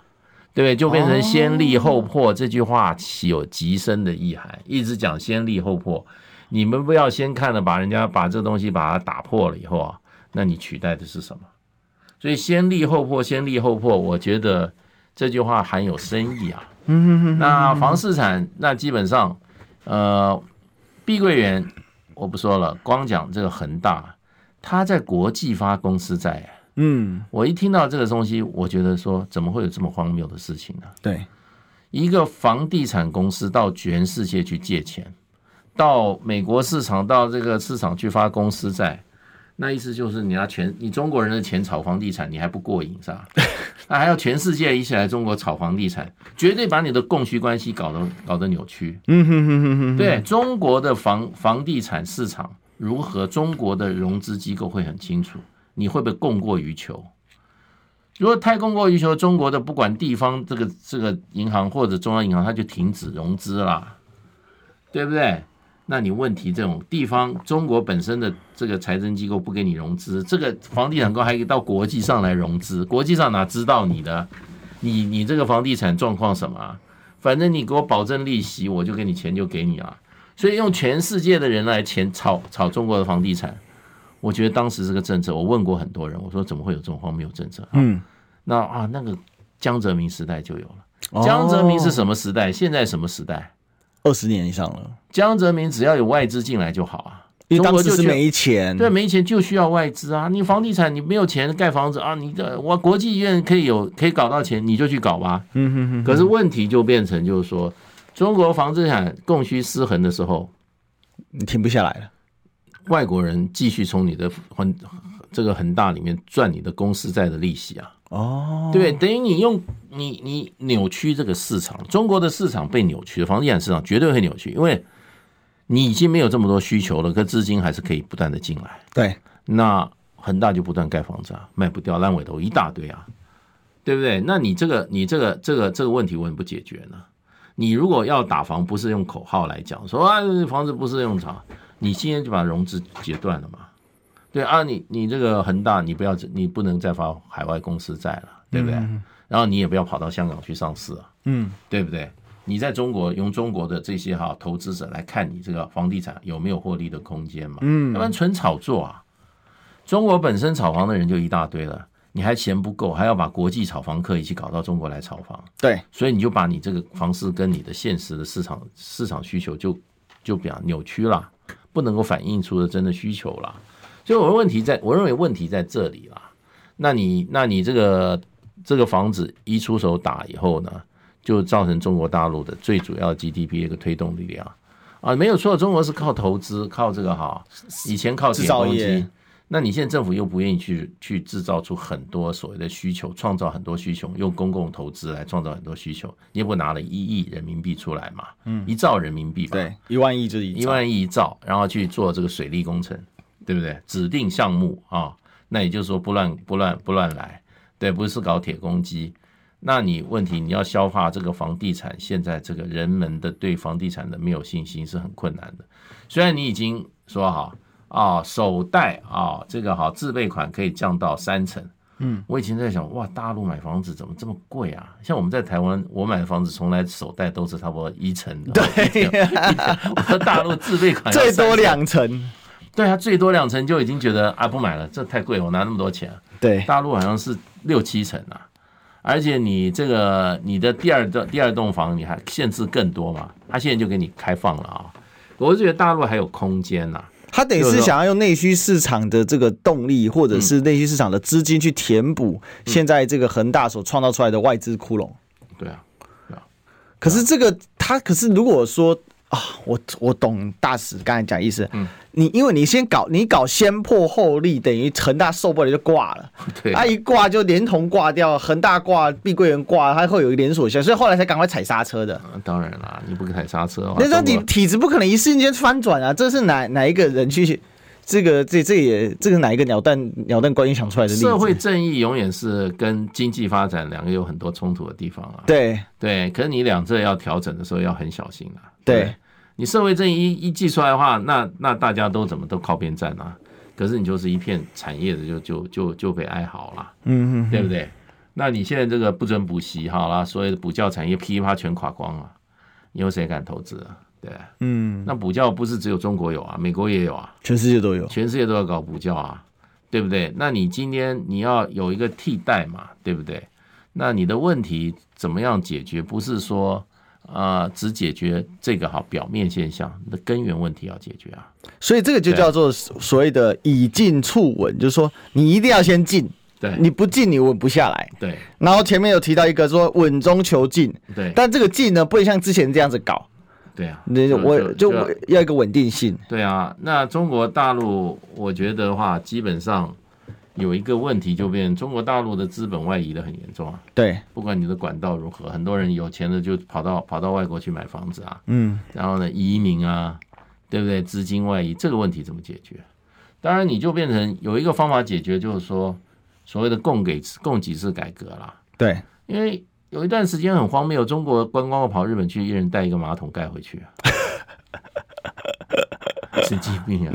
对不对？就变成先立后破这句话，有极深的意涵。一直讲先立后破，你们不要先看了，把人家把这东西把它打破了以后啊，那你取代的是什么？所以先立后破，先立后破，我觉得这句话含有深意啊。那房市产，那基本上，呃，碧桂园我不说了，光讲这个恒大，它在国际发公司债。嗯，我一听到这个东西，我觉得说，怎么会有这么荒谬的事情呢？对，一个房地产公司到全世界去借钱，到美国市场，到这个市场去发公司债，那意思就是你拿全你中国人的钱炒房地产，你还不过瘾是吧？[laughs] 那还要全世界一起来中国炒房地产，绝对把你的供需关系搞得搞得扭曲。嗯哼哼哼哼，对中国的房房地产市场如何，中国的融资机构会很清楚。你会不会供过于求？如果太供过于求，中国的不管地方这个这个银行或者中央银行，它就停止融资啦，对不对？那你问题这种地方，中国本身的这个财政机构不给你融资，这个房地产公还可以到国际上来融资，国际上哪知道你的？你你这个房地产状况什么？反正你给我保证利息，我就给你钱就给你啊。所以用全世界的人来钱炒炒中国的房地产。我觉得当时这个政策，我问过很多人，我说怎么会有这种荒谬政策？嗯，那啊，那个江泽民时代就有了。江泽民是什么时代？现在什么时代？二十年以上了。江泽民只要有外资进来就好啊，因为当时是没钱，对，没钱就需要外资啊。你房地产你没有钱盖房子啊，你的我国际医院可以有可以搞到钱，你就去搞吧。嗯哼哼。可是问题就变成就是说，中国房地产供需失衡的时候，你停不下来了。外国人继续从你的恒这个恒大里面赚你的公司债的利息啊，哦，对，等于你用你你扭曲这个市场，中国的市场被扭曲，房地产市场绝对会扭曲，因为你已经没有这么多需求了，可资金还是可以不断的进来。对，那恒大就不断盖房子啊，卖不掉，烂尾楼一大堆啊，对不对？那你这个你这个这个这个问题为什么不解决呢？你如果要打房，不是用口号来讲，说啊房子不是用炒。你今天就把融资截断了嘛？对啊，你你这个恒大，你不要你不能再发海外公司债了，对不对？嗯、然后你也不要跑到香港去上市啊，嗯，对不对？你在中国用中国的这些哈投资者来看你这个房地产有没有获利的空间嘛？嗯，要不然纯炒作啊！中国本身炒房的人就一大堆了，你还嫌不够，还要把国际炒房客一起搞到中国来炒房，对，所以你就把你这个房市跟你的现实的市场市场需求就就比较扭曲了。不能够反映出的真的需求啦，所以我的问题在，我认为问题在这里啦。那你，那你这个这个房子一出手打以后呢，就造成中国大陆的最主要 GDP 的一个推动力量啊，没有错，中国是靠投资，靠这个哈，以前靠铁公鸡。那你现在政府又不愿意去去制造出很多所谓的需求，创造很多需求，用公共投资来创造很多需求，你也不拿了一亿人民币出来嘛？嗯，一兆人民币吧，对，一万亿就是一万亿一兆，然后去做这个水利工程，对不对？指定项目啊，那也就是说不乱不乱不乱来，对，不是搞铁公鸡。那你问题你要消化这个房地产，现在这个人们的对房地产的没有信心是很困难的。虽然你已经说好。啊，首贷啊，这个好，自备款可以降到三成。嗯，我以前在想，哇，大陆买房子怎么这么贵啊？像我们在台湾，我买的房子从来首贷都是差不多一成的。对，我说大陆自备款 [laughs] 最多两成。对啊，最多两成就已经觉得啊，不买了，这太贵，我拿那么多钱。对，大陆好像是六七成啊，而且你这个你的第二栋第二栋房你还限制更多嘛？他现在就给你开放了啊，我是觉得大陆还有空间呐、啊。他等于是想要用内需市场的这个动力，或者是内需市场的资金去填补现在这个恒大所创造出来的外资窟窿。对啊，对啊。可是这个他，可是如果说。啊，我我懂大使刚才讲意思，嗯，你因为你先搞，你搞先破后立，等于恒大受不了就挂了，[laughs] 对，他一挂就连同挂掉，恒大挂，碧桂园挂，他会有一个连锁效应，所以后来才赶快踩刹车的。当然啦，你不踩刹车的话，那时候你体质不可能一瞬间翻转啊，这是哪哪一个人去？这个这这也这个哪一个鸟蛋鸟蛋观音想出来的例子？社会正义永远是跟经济发展两个有很多冲突的地方啊。对对，可是你两者要调整的时候要很小心啊。对。对你社会正义一一记出来的话，那那大家都怎么都靠边站啊？可是你就是一片产业的就就就就被哀嚎了，嗯嗯，对不对？那你现在这个不准补习，好了，所有的补教产业噼啪全垮光了，你有谁敢投资啊？对，嗯，那补教不是只有中国有啊，美国也有啊，全世界都有，全世界都要搞补教啊，对不对？那你今天你要有一个替代嘛，对不对？那你的问题怎么样解决？不是说。啊、呃，只解决这个好表面现象，的根源问题要解决啊。所以这个就叫做所谓的以进促稳，就是说你一定要先进，对，你不进你稳不下来，对。然后前面有提到一个说稳中求进，对。但这个进呢，不会像之前这样子搞，对啊。那我就要一个稳定性，对啊。那中国大陆，我觉得的话，基本上。有一个问题就变，中国大陆的资本外移的很严重啊。对，不管你的管道如何，很多人有钱的就跑到跑到外国去买房子啊。嗯，然后呢，移民啊，对不对？资金外移这个问题怎么解决？当然，你就变成有一个方法解决，就是说所谓的供给供给式改革啦。对，因为有一段时间很荒谬，中国观光跑日本去，一人带一个马桶盖回去啊，[laughs] 神经病啊！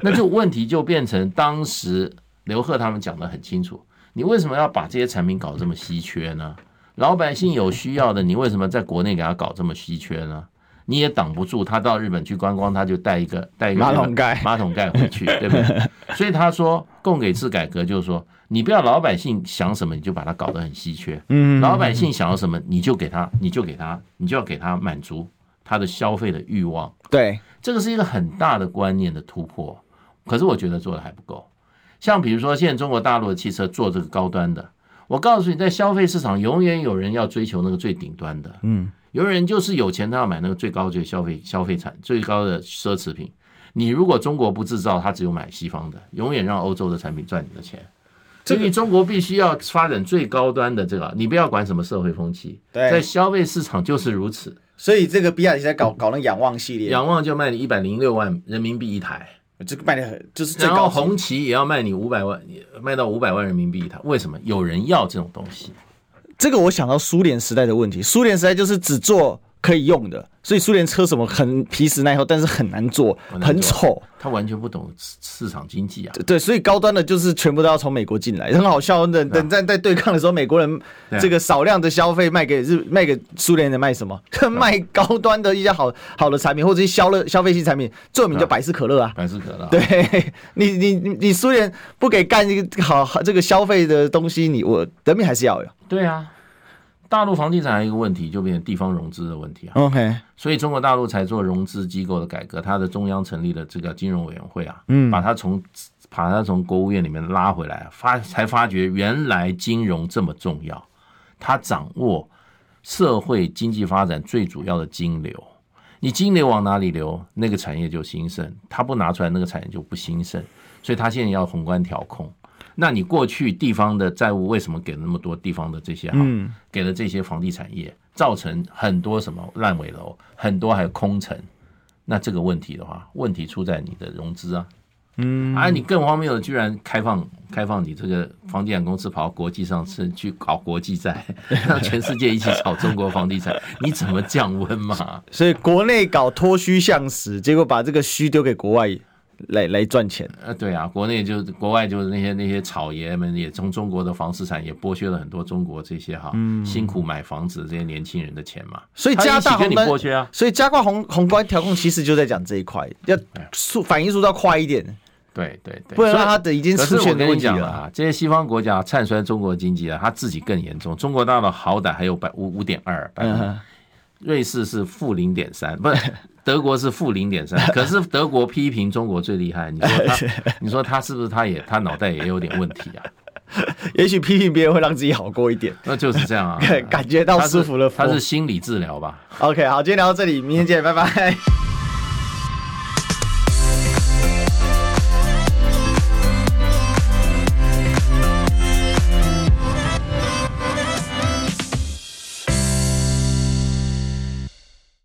那就问题就变成当时。刘贺他们讲得很清楚，你为什么要把这些产品搞这么稀缺呢？老百姓有需要的，你为什么在国内给他搞这么稀缺呢？你也挡不住他到日本去观光，他就带一个带一个马桶盖马桶盖回去，对不对？[laughs] 所以他说供给制改革就是说，你不要老百姓想什么你就把它搞得很稀缺，嗯，老百姓想要什么你就给他，你就给他，你就要给他满足他的消费的欲望。对，这个是一个很大的观念的突破，可是我觉得做的还不够。像比如说，现在中国大陆的汽车做这个高端的，我告诉你，在消费市场永远有人要追求那个最顶端的，嗯，有人就是有钱，他要买那个最高最消费消费产最高的奢侈品。你如果中国不制造，他只有买西方的，永远让欧洲的产品赚你的钱。所以中国必须要发展最高端的这个，你不要管什么社会风气，在消费市场就是如此。所以这个比亚迪在搞搞那仰望系列，仰望就卖你一百零六万人民币一台。这个卖的很，就是然后红旗也要卖你五百万，卖到五百万人民币一台。为什么有人要这种东西？这个我想到苏联时代的问题，苏联时代就是只做可以用的。所以苏联车什么很皮实耐候，但是很难做，很丑。他完全不懂市场经济啊。对，所以高端的就是全部都要从美国进来，很好笑。等等在在对抗的时候，美国人这个少量的消费卖给日卖给苏联人卖什么？[laughs] 卖高端的一些好好的产品，或者是消乐消费性产品，最有名叫百事可乐啊。百事可乐。对 [laughs] 你你你你苏联不给干一个好这个消费的东西，你我人民还是要有。对啊。大陆房地产还有一个问题，就变成地方融资的问题啊。OK，所以中国大陆才做融资机构的改革，它的中央成立了这个金融委员会啊，嗯，把它从把它从国务院里面拉回来，发才发觉原来金融这么重要，它掌握社会经济发展最主要的金流，你金流往哪里流，那个产业就兴盛，它不拿出来，那个产业就不兴盛，所以它现在要宏观调控。那你过去地方的债务为什么给了那么多地方的这些哈，给了这些房地产业，造成很多什么烂尾楼，很多还有空城。那这个问题的话，问题出在你的融资啊，嗯，而你更荒谬的，居然开放开放你这个房地产公司跑到国际上是去搞国际债，[laughs] 让全世界一起炒中国房地产，你怎么降温嘛？所以国内搞脱虚向实，结果把这个虚丢给国外。来来赚钱，呃，对啊，国内就国外就是那些那些草爷们也从中国的房市产也剥削了很多中国这些哈、嗯、辛苦买房子的这些年轻人的钱嘛，所以加大宏观剥削啊，所以加快宏宏观调控其实就在讲这一块，要速反应速度要快一点，对对对，不然他的已经出现问题了。啊，这些西方国家唱衰中国经济啊，他自己更严重，中国大陆好歹还有百五五点二百。瑞士是负零点三，不是德国是负零点三，[laughs] 可是德国批评中国最厉害。你说他，[laughs] 你说他是不是他也他脑袋也有点问题啊？[laughs] 也许批评别人会让自己好过一点，那就是这样啊，感觉到舒服了。他是心理治疗吧？OK，好，今天聊到这里，明天见，拜拜。